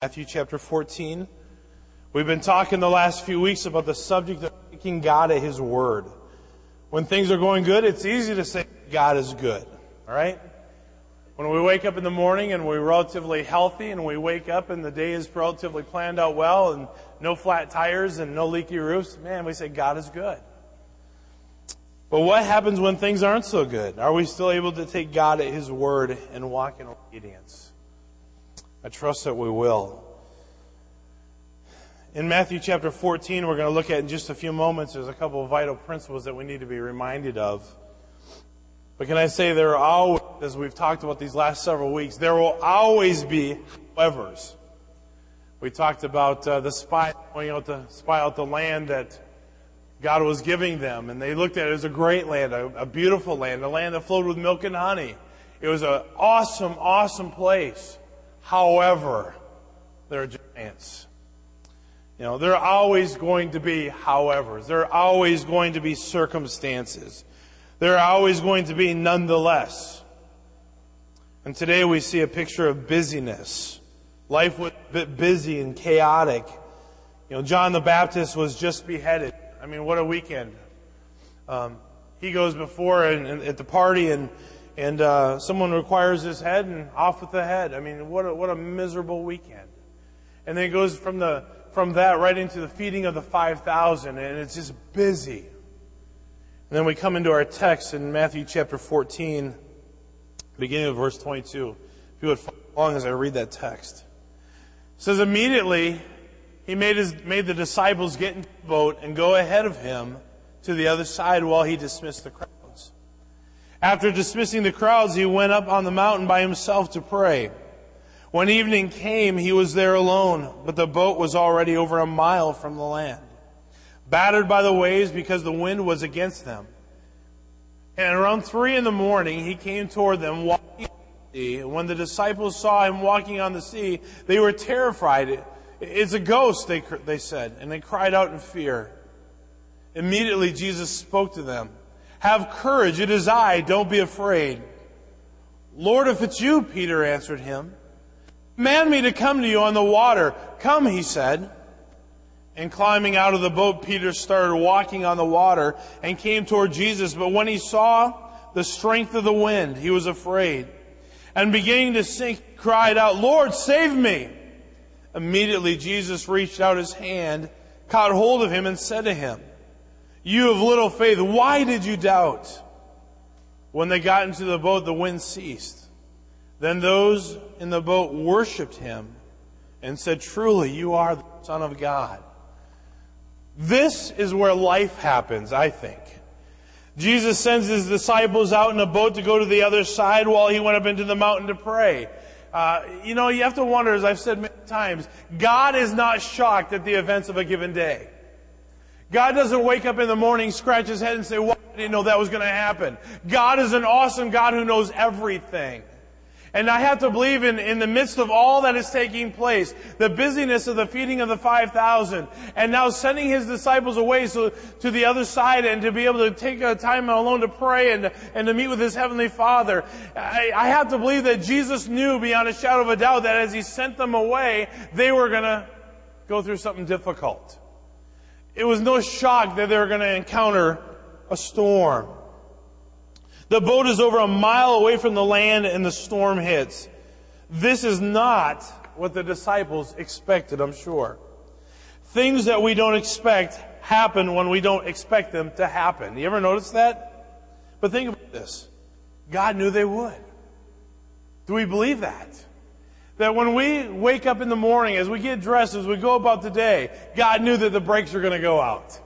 Matthew chapter 14. We've been talking the last few weeks about the subject of taking God at His word. When things are going good, it's easy to say God is good. Alright? When we wake up in the morning and we're relatively healthy and we wake up and the day is relatively planned out well and no flat tires and no leaky roofs, man, we say God is good. But what happens when things aren't so good? Are we still able to take God at His word and walk in obedience? I trust that we will. In Matthew chapter 14, we're going to look at in just a few moments, there's a couple of vital principles that we need to be reminded of. But can I say there are always, as we've talked about these last several weeks, there will always be however's. We talked about uh, the spy going out to spy out the land that God was giving them, and they looked at it as a great land, a, a beautiful land, a land that flowed with milk and honey. It was an awesome, awesome place. However, there are giants. You know, there are always going to be howevers. There are always going to be circumstances. There are always going to be nonetheless. And today we see a picture of busyness. Life was a bit busy and chaotic. You know, John the Baptist was just beheaded. I mean, what a weekend. Um, he goes before and, and at the party and and uh, someone requires his head and off with the head. I mean, what a, what a miserable weekend. And then it goes from the from that right into the feeding of the five thousand, and it's just busy. And then we come into our text in Matthew chapter fourteen, beginning of verse twenty-two. If you would follow along as I read that text, it says immediately he made his made the disciples get into the boat and go ahead of him to the other side while he dismissed the crowd. After dismissing the crowds, he went up on the mountain by himself to pray. When evening came, he was there alone, but the boat was already over a mile from the land, battered by the waves because the wind was against them. And around three in the morning, he came toward them walking on the sea. When the disciples saw him walking on the sea, they were terrified. It's a ghost, they, they said, and they cried out in fear. Immediately Jesus spoke to them. Have courage. It is I. Don't be afraid. Lord, if it's you, Peter answered him, command me to come to you on the water. Come, he said. And climbing out of the boat, Peter started walking on the water and came toward Jesus. But when he saw the strength of the wind, he was afraid. And beginning to sink, cried out, Lord, save me. Immediately Jesus reached out his hand, caught hold of him and said to him, you of little faith, why did you doubt? When they got into the boat, the wind ceased. Then those in the boat worshiped him and said, truly, you are the son of God. This is where life happens, I think. Jesus sends his disciples out in a boat to go to the other side while he went up into the mountain to pray. Uh, you know, you have to wonder, as I've said many times, God is not shocked at the events of a given day. God doesn't wake up in the morning, scratch his head and say, well, I didn't know that was going to happen. God is an awesome God who knows everything. And I have to believe in, in the midst of all that is taking place, the busyness of the feeding of the 5,000, and now sending his disciples away so, to the other side and to be able to take a time alone to pray and, and to meet with his heavenly father. I, I have to believe that Jesus knew beyond a shadow of a doubt that as he sent them away, they were gonna go through something difficult. It was no shock that they were going to encounter a storm. The boat is over a mile away from the land and the storm hits. This is not what the disciples expected, I'm sure. Things that we don't expect happen when we don't expect them to happen. You ever notice that? But think about this. God knew they would. Do we believe that? That when we wake up in the morning, as we get dressed, as we go about the day, God knew that the brakes were going to go out.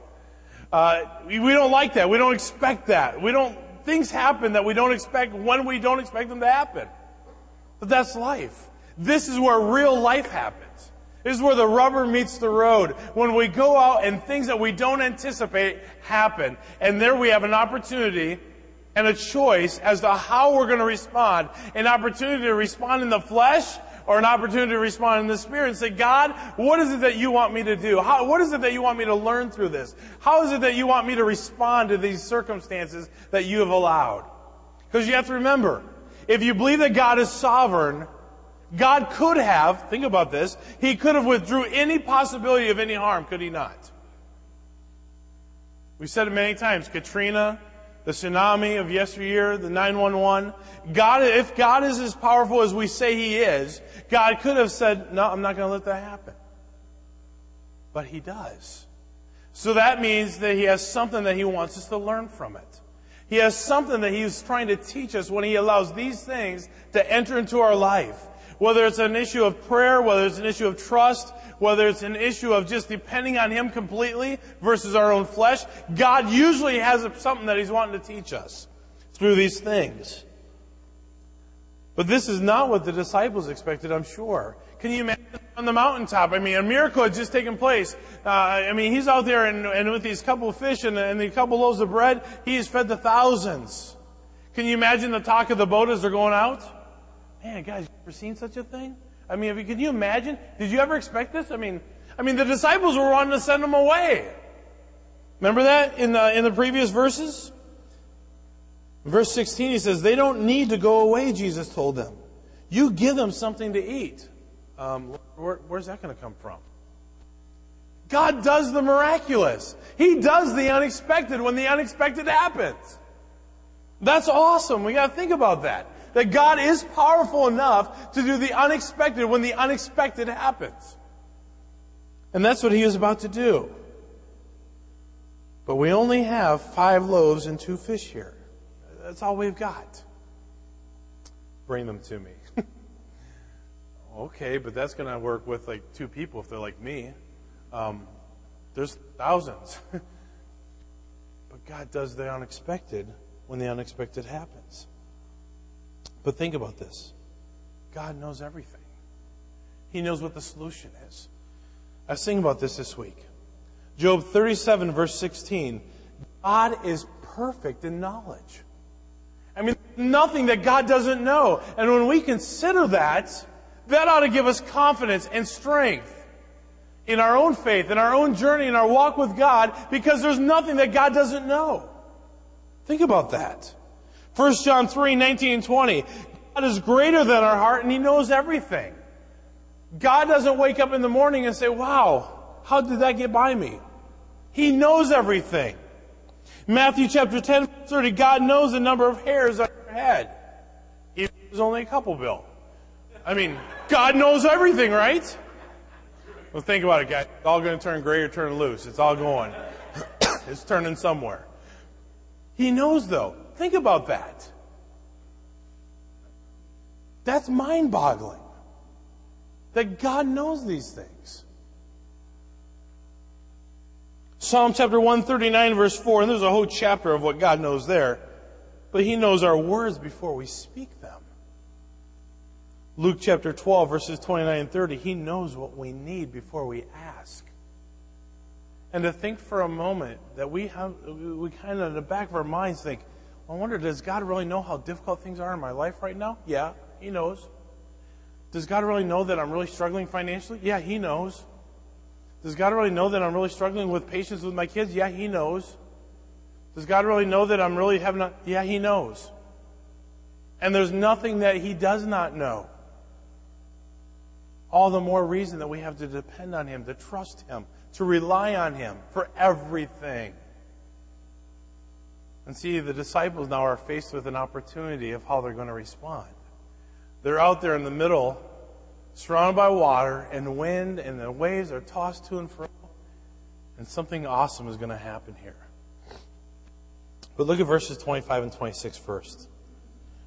Uh, we don't like that. We don't expect that. We don't, things happen that we don't expect when we don't expect them to happen. But that's life. This is where real life happens. This is where the rubber meets the road. When we go out and things that we don't anticipate happen. And there we have an opportunity and a choice as to how we're going to respond. An opportunity to respond in the flesh or an opportunity to respond in the Spirit and say, God, what is it that you want me to do? How, what is it that you want me to learn through this? How is it that you want me to respond to these circumstances that you have allowed? Because you have to remember, if you believe that God is sovereign, God could have, think about this, He could have withdrew any possibility of any harm, could He not? We said it many times. Katrina, the tsunami of yesteryear, the 911. God, if God is as powerful as we say He is, God could have said, no, I'm not going to let that happen. But He does. So that means that He has something that He wants us to learn from it. He has something that He's trying to teach us when He allows these things to enter into our life. Whether it's an issue of prayer, whether it's an issue of trust, whether it's an issue of just depending on Him completely versus our own flesh, God usually has something that He's wanting to teach us through these things. But this is not what the disciples expected, I'm sure. Can you imagine on the mountaintop? I mean, a miracle had just taken place. Uh, I mean, he's out there and, and with these couple of fish and, and the couple loaves of bread, he's fed the thousands. Can you imagine the talk of the boat as they're going out? Man, guys, you ever seen such a thing? I mean, can you imagine? Did you ever expect this? I mean, I mean, the disciples were wanting to send them away. Remember that in the, in the previous verses? Verse 16, he says, they don't need to go away, Jesus told them. You give them something to eat. Um, where, where's that going to come from? God does the miraculous. He does the unexpected when the unexpected happens. That's awesome. We got to think about that. That God is powerful enough to do the unexpected when the unexpected happens. And that's what he is about to do. But we only have five loaves and two fish here. That's all we've got. Bring them to me. okay, but that's going to work with like two people if they're like me. Um, there's thousands. but God does the unexpected when the unexpected happens. But think about this God knows everything, He knows what the solution is. I was thinking about this this week. Job 37, verse 16. God is perfect in knowledge. I mean, nothing that God doesn't know. And when we consider that, that ought to give us confidence and strength in our own faith, in our own journey, in our walk with God, because there's nothing that God doesn't know. Think about that. 1 John 3, 19 and 20. God is greater than our heart and He knows everything. God doesn't wake up in the morning and say, wow, how did that get by me? He knows everything. Matthew chapter 10, 30, God knows the number of hairs on your head. Even if there's only a couple, Bill. I mean, God knows everything, right? Well, think about it, guys. It's all going to turn gray or turn loose. It's all going. it's turning somewhere. He knows, though. Think about that. That's mind boggling. That God knows these things. Psalm chapter 139 verse 4, and there's a whole chapter of what God knows there. But He knows our words before we speak them. Luke chapter 12 verses 29 and 30, He knows what we need before we ask. And to think for a moment that we have, we kind of in the back of our minds think, I wonder, does God really know how difficult things are in my life right now? Yeah, He knows. Does God really know that I'm really struggling financially? Yeah, He knows. Does God really know that I'm really struggling with patience with my kids? Yeah, He knows. Does God really know that I'm really having a, yeah, He knows. And there's nothing that He does not know. All the more reason that we have to depend on Him, to trust Him, to rely on Him for everything. And see, the disciples now are faced with an opportunity of how they're going to respond. They're out there in the middle surrounded by water and wind, and the waves are tossed to and fro. And something awesome is going to happen here. But look at verses 25 and 26 first.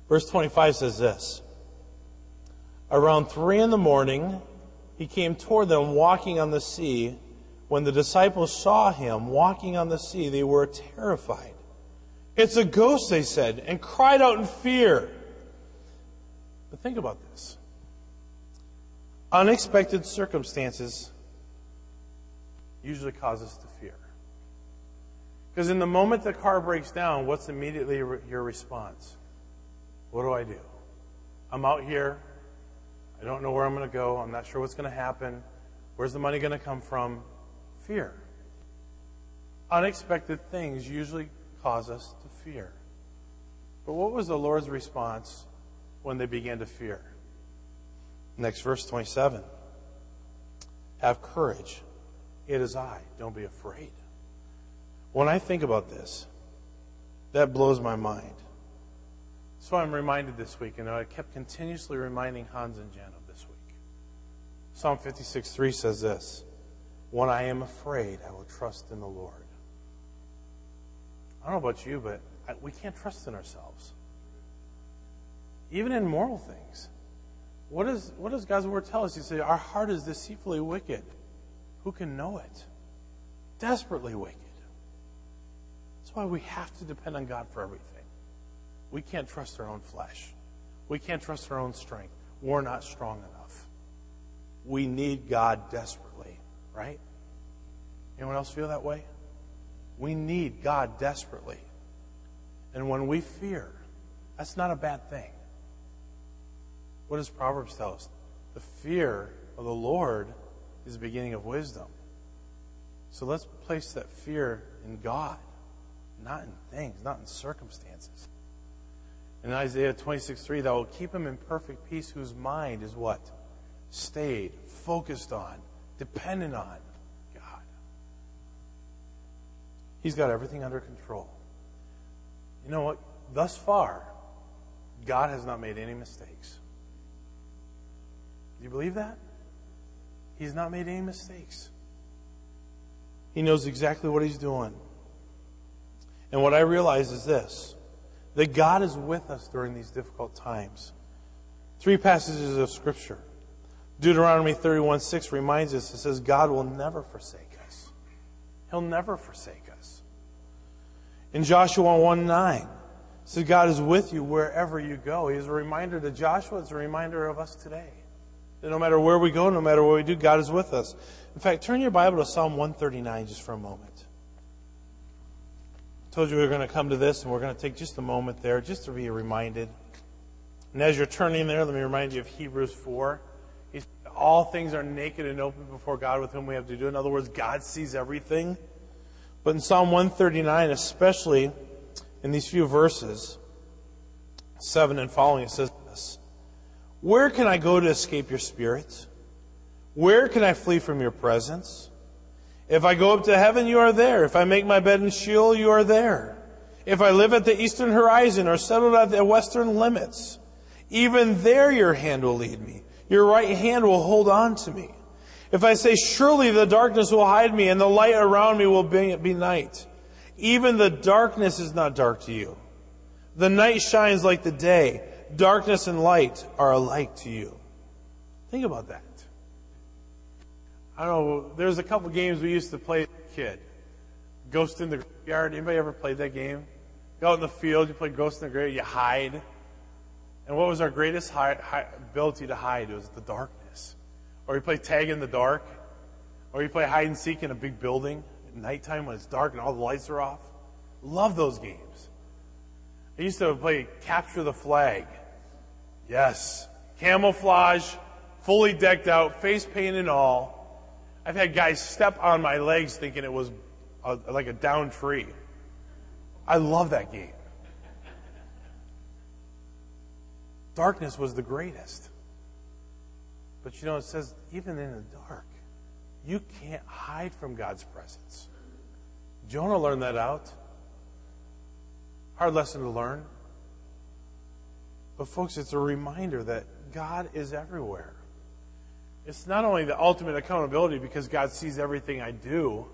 Verse 25 says this Around three in the morning, he came toward them walking on the sea. When the disciples saw him walking on the sea, they were terrified. It's a ghost, they said, and cried out in fear. But think about this unexpected circumstances usually cause us to fear. Because in the moment the car breaks down, what's immediately your response? What do I do? I'm out here. I don't know where I'm going to go. I'm not sure what's going to happen. Where's the money going to come from? Fear. Unexpected things usually cause us to fear. But what was the Lord's response when they began to fear? Next verse 27. Have courage. It is I. Don't be afraid. When I think about this, that blows my mind. So I'm reminded this week, and I kept continuously reminding Hans and Jen of this week. Psalm 56 3 says this When I am afraid, I will trust in the Lord. I don't know about you, but we can't trust in ourselves. Even in moral things. What, is, what does God's word tell us? He says, Our heart is deceitfully wicked. Who can know it? Desperately wicked. That's why we have to depend on God for everything. We can't trust our own flesh. We can't trust our own strength. We're not strong enough. We need God desperately, right? Anyone else feel that way? We need God desperately. And when we fear, that's not a bad thing. What does Proverbs tell us? The fear of the Lord is the beginning of wisdom. So let's place that fear in God, not in things, not in circumstances. In Isaiah 26, 3, that will keep him in perfect peace whose mind is what? Stayed, focused on, dependent on God. He's got everything under control. You know what? Thus far, God has not made any mistakes. Do you believe that? He's not made any mistakes. He knows exactly what he's doing. And what I realize is this that God is with us during these difficult times. Three passages of Scripture. Deuteronomy 31 6 reminds us it says, God will never forsake us. He'll never forsake us. In Joshua 1 9, it says, God is with you wherever you go. He's a reminder to Joshua, it's a reminder of us today. That no matter where we go, no matter what we do, God is with us. In fact, turn your Bible to Psalm 139 just for a moment. I told you we were going to come to this, and we're going to take just a moment there just to be reminded. And as you're turning there, let me remind you of Hebrews 4. He's, all things are naked and open before God with whom we have to do. In other words, God sees everything. But in Psalm 139, especially in these few verses, 7 and following, it says this where can I go to escape your spirit? Where can I flee from your presence? If I go up to heaven, you are there. If I make my bed in Sheol, you are there. If I live at the eastern horizon or settled at the western limits, even there your hand will lead me. Your right hand will hold on to me. If I say, surely the darkness will hide me and the light around me will be, night. Even the darkness is not dark to you. The night shines like the day darkness and light are alike to you. Think about that. I don't know, there's a couple games we used to play as a kid. Ghost in the Graveyard. Anybody ever played that game? Go out in the field, you play Ghost in the Graveyard, you hide. And what was our greatest ability to hide? It was the darkness. Or you play tag in the dark. Or you play hide and seek in a big building at nighttime when it's dark and all the lights are off. Love those games. I used to play capture the flag. Yes. Camouflage, fully decked out, face paint and all. I've had guys step on my legs thinking it was a, like a down tree. I love that game. Darkness was the greatest. But you know, it says even in the dark, you can't hide from God's presence. Jonah learned that out. Hard lesson to learn. But, folks, it's a reminder that God is everywhere. It's not only the ultimate accountability because God sees everything I do,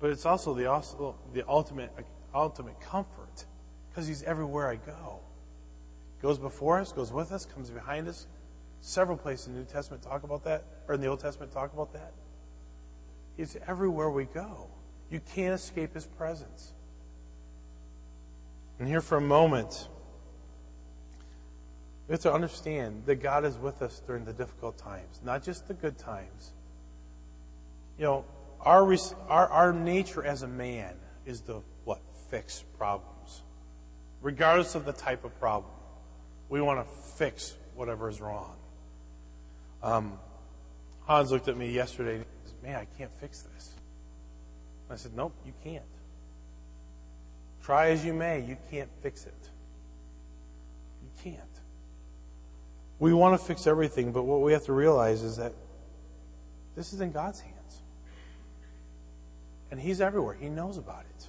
but it's also the, also the ultimate, ultimate comfort because He's everywhere I go. Goes before us, goes with us, comes behind us. Several places in the New Testament talk about that, or in the Old Testament talk about that. It's everywhere we go. You can't escape His presence. And here for a moment, we have to understand that God is with us during the difficult times, not just the good times. You know, our, our, our nature as a man is to, what? Fix problems. Regardless of the type of problem. We want to fix whatever is wrong. Um, Hans looked at me yesterday and he said, Man, I can't fix this. I said, Nope, you can't. Try as you may, you can't fix it. You can't. We want to fix everything, but what we have to realize is that this is in God's hands. And He's everywhere. He knows about it.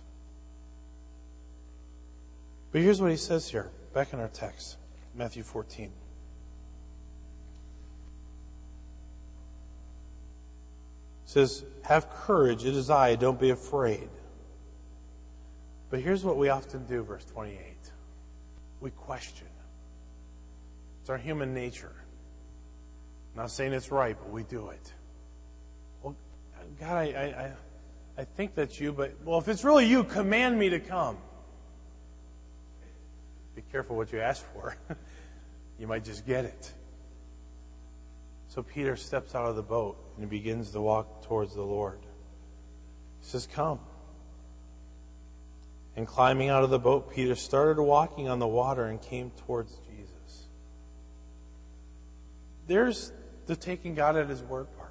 But here's what He says here, back in our text, Matthew 14. Says, Have courage, it is I, don't be afraid. But here's what we often do, verse 28. We question. It's our human nature. I'm not saying it's right, but we do it. Well, God, I, I, I think that's you, but, well, if it's really you, command me to come. Be careful what you ask for. you might just get it. So Peter steps out of the boat and begins to walk towards the Lord. He says, Come. And climbing out of the boat, Peter started walking on the water and came towards Jesus. There's the taking God at his word part.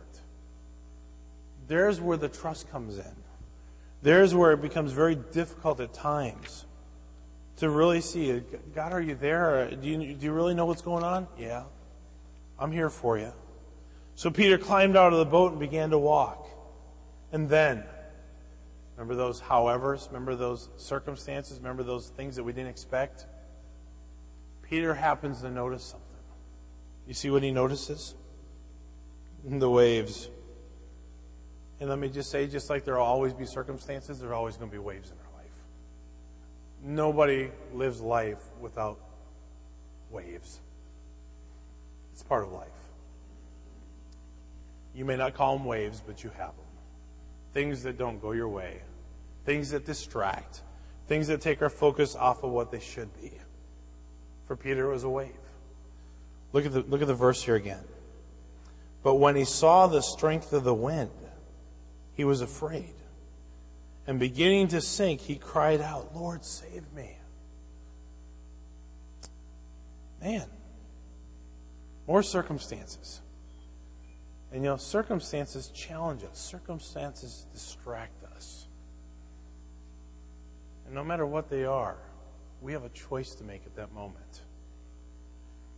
There's where the trust comes in. There's where it becomes very difficult at times to really see God, are you there? Do you, do you really know what's going on? Yeah. I'm here for you. So Peter climbed out of the boat and began to walk. And then, remember those howevers? Remember those circumstances? Remember those things that we didn't expect? Peter happens to notice something. You see what he notices? The waves. And let me just say, just like there will always be circumstances, there are always going to be waves in our life. Nobody lives life without waves. It's part of life. You may not call them waves, but you have them. Things that don't go your way, things that distract, things that take our focus off of what they should be. For Peter, it was a wave. Look at the, look at the verse here again. But when he saw the strength of the wind, he was afraid. And beginning to sink, he cried out, Lord, save me. Man, more circumstances. And you know, circumstances challenge us, circumstances distract us. And no matter what they are, we have a choice to make at that moment.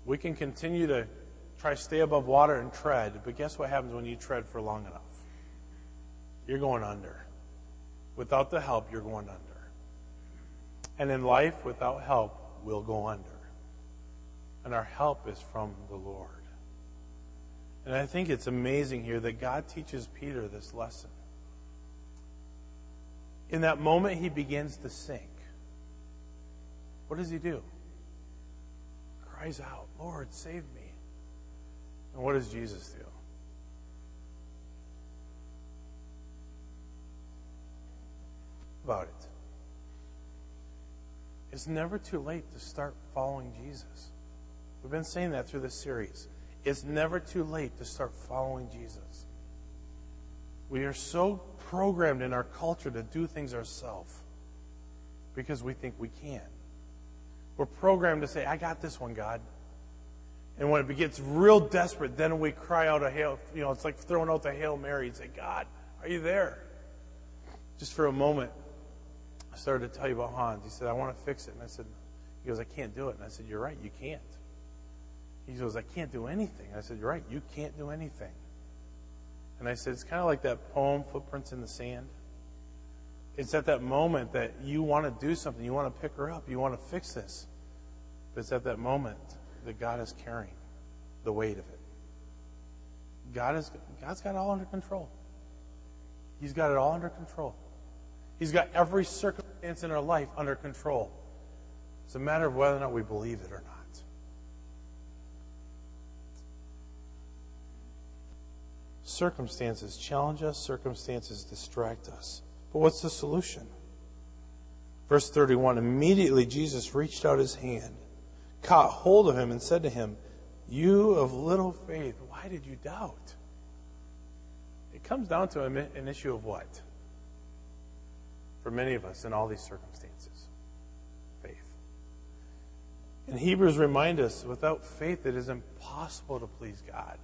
We can continue to try to stay above water and tread, but guess what happens when you tread for long enough? You're going under. Without the help, you're going under. And in life, without help, we'll go under. And our help is from the Lord. And I think it's amazing here that God teaches Peter this lesson. In that moment, he begins to sink. What does he do? Cries out, Lord, save me. And what does Jesus do? About it. It's never too late to start following Jesus. We've been saying that through this series. It's never too late to start following Jesus. We are so programmed in our culture to do things ourselves because we think we can. We're programmed to say, I got this one, God. And when it gets real desperate, then we cry out a hail, you know, it's like throwing out the Hail Mary and say, God, are you there? Just for a moment, I started to tell you about Hans. He said, I want to fix it. And I said, he goes, I can't do it. And I said, you're right, you can't. He goes, I can't do anything. I said, You're right, you can't do anything. And I said, It's kind of like that poem, Footprints in the Sand. It's at that moment that you want to do something. You want to pick her up. You want to fix this. But it's at that moment that God is carrying the weight of it. God is, God's got it all under control. He's got it all under control. He's got every circumstance in our life under control. It's a matter of whether or not we believe it or not. Circumstances challenge us, circumstances distract us. But what's the solution? Verse 31 Immediately Jesus reached out his hand, caught hold of him, and said to him, You of little faith, why did you doubt? It comes down to an issue of what? For many of us in all these circumstances faith. And Hebrews remind us without faith, it is impossible to please God.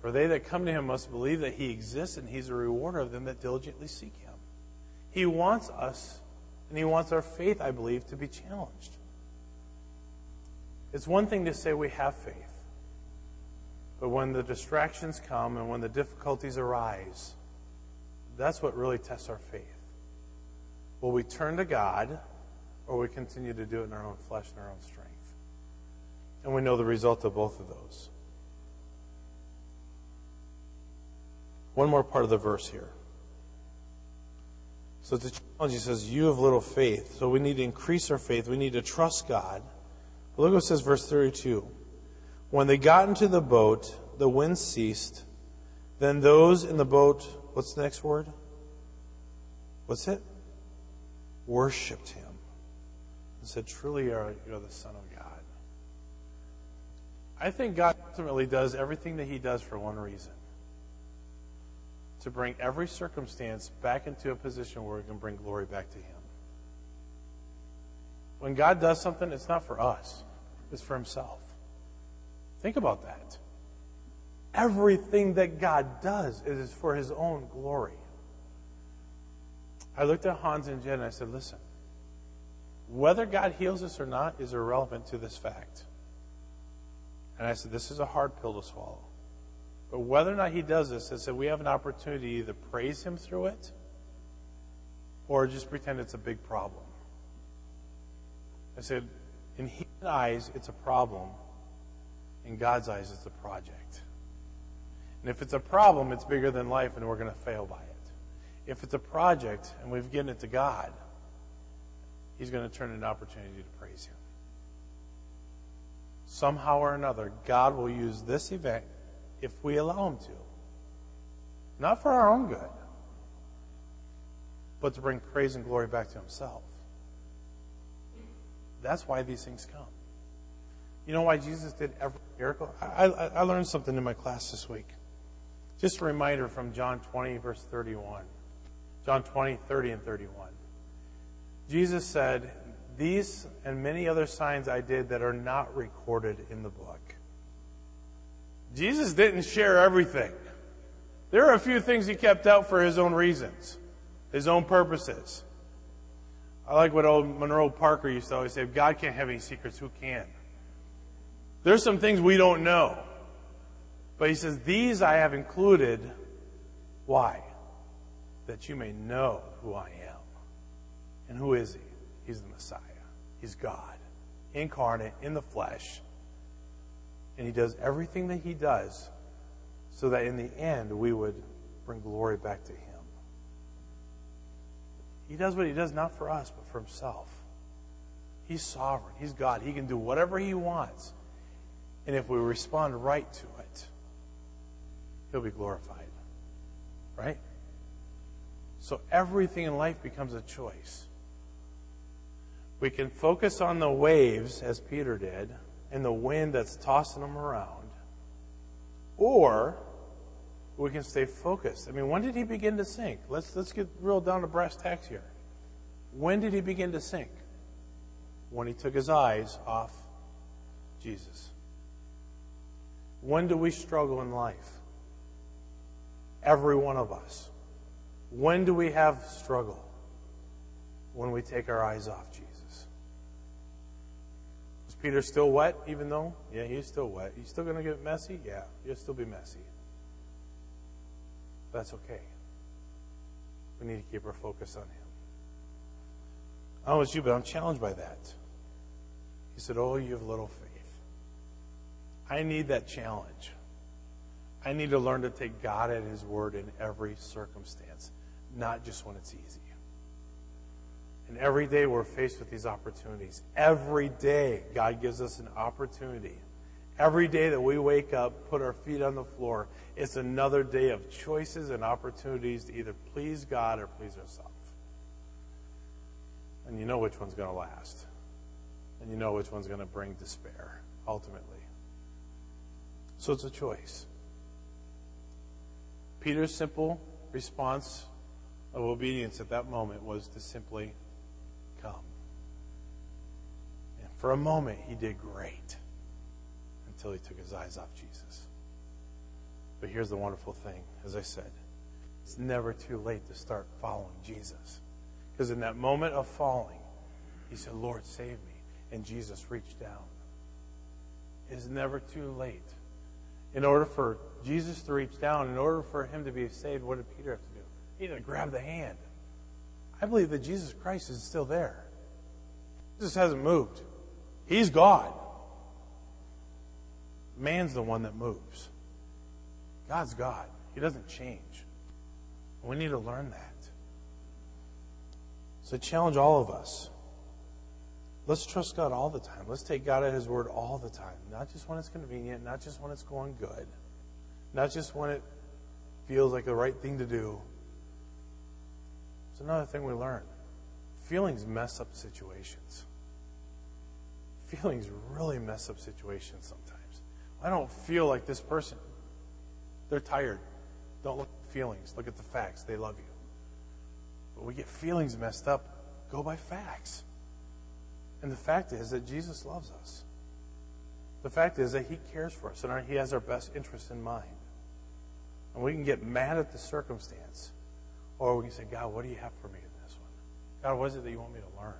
For they that come to him must believe that he exists and he's a rewarder of them that diligently seek him. He wants us, and he wants our faith, I believe, to be challenged. It's one thing to say we have faith. But when the distractions come and when the difficulties arise, that's what really tests our faith. Will we turn to God or we continue to do it in our own flesh and our own strength? And we know the result of both of those. One more part of the verse here. So a challenge. He says, You have little faith. So we need to increase our faith. We need to trust God. But look what it says, verse 32. When they got into the boat, the wind ceased. Then those in the boat, what's the next word? What's it? Worshipped him and said, Truly you are, you are the Son of God. I think God ultimately does everything that he does for one reason to bring every circumstance back into a position where we can bring glory back to him. When God does something, it's not for us, it's for himself. Think about that. Everything that God does is for his own glory. I looked at Hans and Jen and I said, listen, whether God heals us or not is irrelevant to this fact. And I said, this is a hard pill to swallow. But whether or not he does this, I said, we have an opportunity to either praise him through it or just pretend it's a big problem. I said, in human eyes, it's a problem. In God's eyes, it's a project. And if it's a problem, it's bigger than life and we're going to fail by it. If it's a project and we've given it to God, He's going to turn it an opportunity to praise Him. Somehow or another, God will use this event if we allow Him to. Not for our own good, but to bring praise and glory back to Himself. That's why these things come. You know why Jesus did every miracle? I, I, I learned something in my class this week. Just a reminder from John 20, verse 31. John 20, 30, and 31. Jesus said, These and many other signs I did that are not recorded in the book. Jesus didn't share everything. There are a few things he kept out for his own reasons, his own purposes. I like what old Monroe Parker used to always say if God can't have any secrets, who can? There's some things we don't know. But he says, These I have included. Why? That you may know who I am. And who is he? He's the Messiah. He's God, incarnate in the flesh. And he does everything that he does so that in the end we would bring glory back to him. He does what he does not for us, but for himself. He's sovereign. He's God. He can do whatever he wants. And if we respond right to it, he'll be glorified. Right? So everything in life becomes a choice. We can focus on the waves, as Peter did, and the wind that's tossing them around. Or we can stay focused. I mean, when did he begin to sink? Let's, let's get real down to brass tacks here. When did he begin to sink? When he took his eyes off Jesus. When do we struggle in life? Every one of us. When do we have struggle? When we take our eyes off Jesus. Peter still wet, even though? Yeah, he's still wet. He's still going to get messy? Yeah, he'll still be messy. That's okay. We need to keep our focus on him. I don't know about you, but I'm challenged by that. He said, Oh, you have little faith. I need that challenge. I need to learn to take God at His word in every circumstance, not just when it's easy. And every day we're faced with these opportunities. Every day God gives us an opportunity. Every day that we wake up, put our feet on the floor, it's another day of choices and opportunities to either please God or please ourselves. And you know which one's going to last. And you know which one's going to bring despair, ultimately. So it's a choice. Peter's simple response of obedience at that moment was to simply come. And for a moment, he did great until he took his eyes off Jesus. But here's the wonderful thing as I said, it's never too late to start following Jesus. Because in that moment of falling, he said, Lord, save me. And Jesus reached down. It's never too late. In order for Jesus to reach down, in order for him to be saved, what did Peter have to do? He had to grab the hand. I believe that Jesus Christ is still there. Jesus hasn't moved. He's God. Man's the one that moves. God's God. He doesn't change. We need to learn that. So challenge all of us. Let's trust God all the time. Let's take God at His word all the time. Not just when it's convenient, not just when it's going good, not just when it feels like the right thing to do. Another thing we learn. Feelings mess up situations. Feelings really mess up situations sometimes. I don't feel like this person. They're tired. Don't look at feelings. Look at the facts. They love you. But we get feelings messed up. Go by facts. And the fact is that Jesus loves us. The fact is that He cares for us and He has our best interest in mind. And we can get mad at the circumstance. Or we can say, God, what do you have for me in this one? God, what is it that you want me to learn?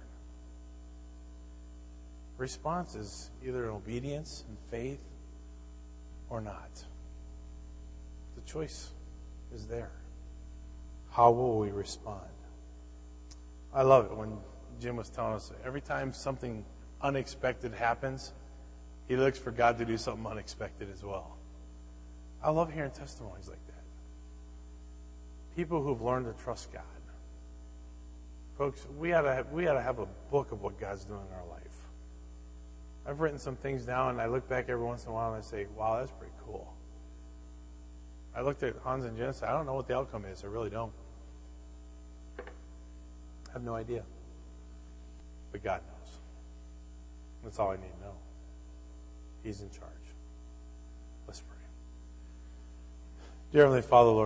Response is either in obedience and faith or not. The choice is there. How will we respond? I love it when Jim was telling us every time something unexpected happens, he looks for God to do something unexpected as well. I love hearing testimonies like that. People who've learned to trust God. Folks, we ought to have, we ought to have a book of what God's doing in our life. I've written some things down, and I look back every once in a while and I say, wow, that's pretty cool. I looked at Hans and said, I don't know what the outcome is. I really don't. I have no idea. But God knows. That's all I need to know. He's in charge. Let's pray. Dear Heavenly Father, Lord.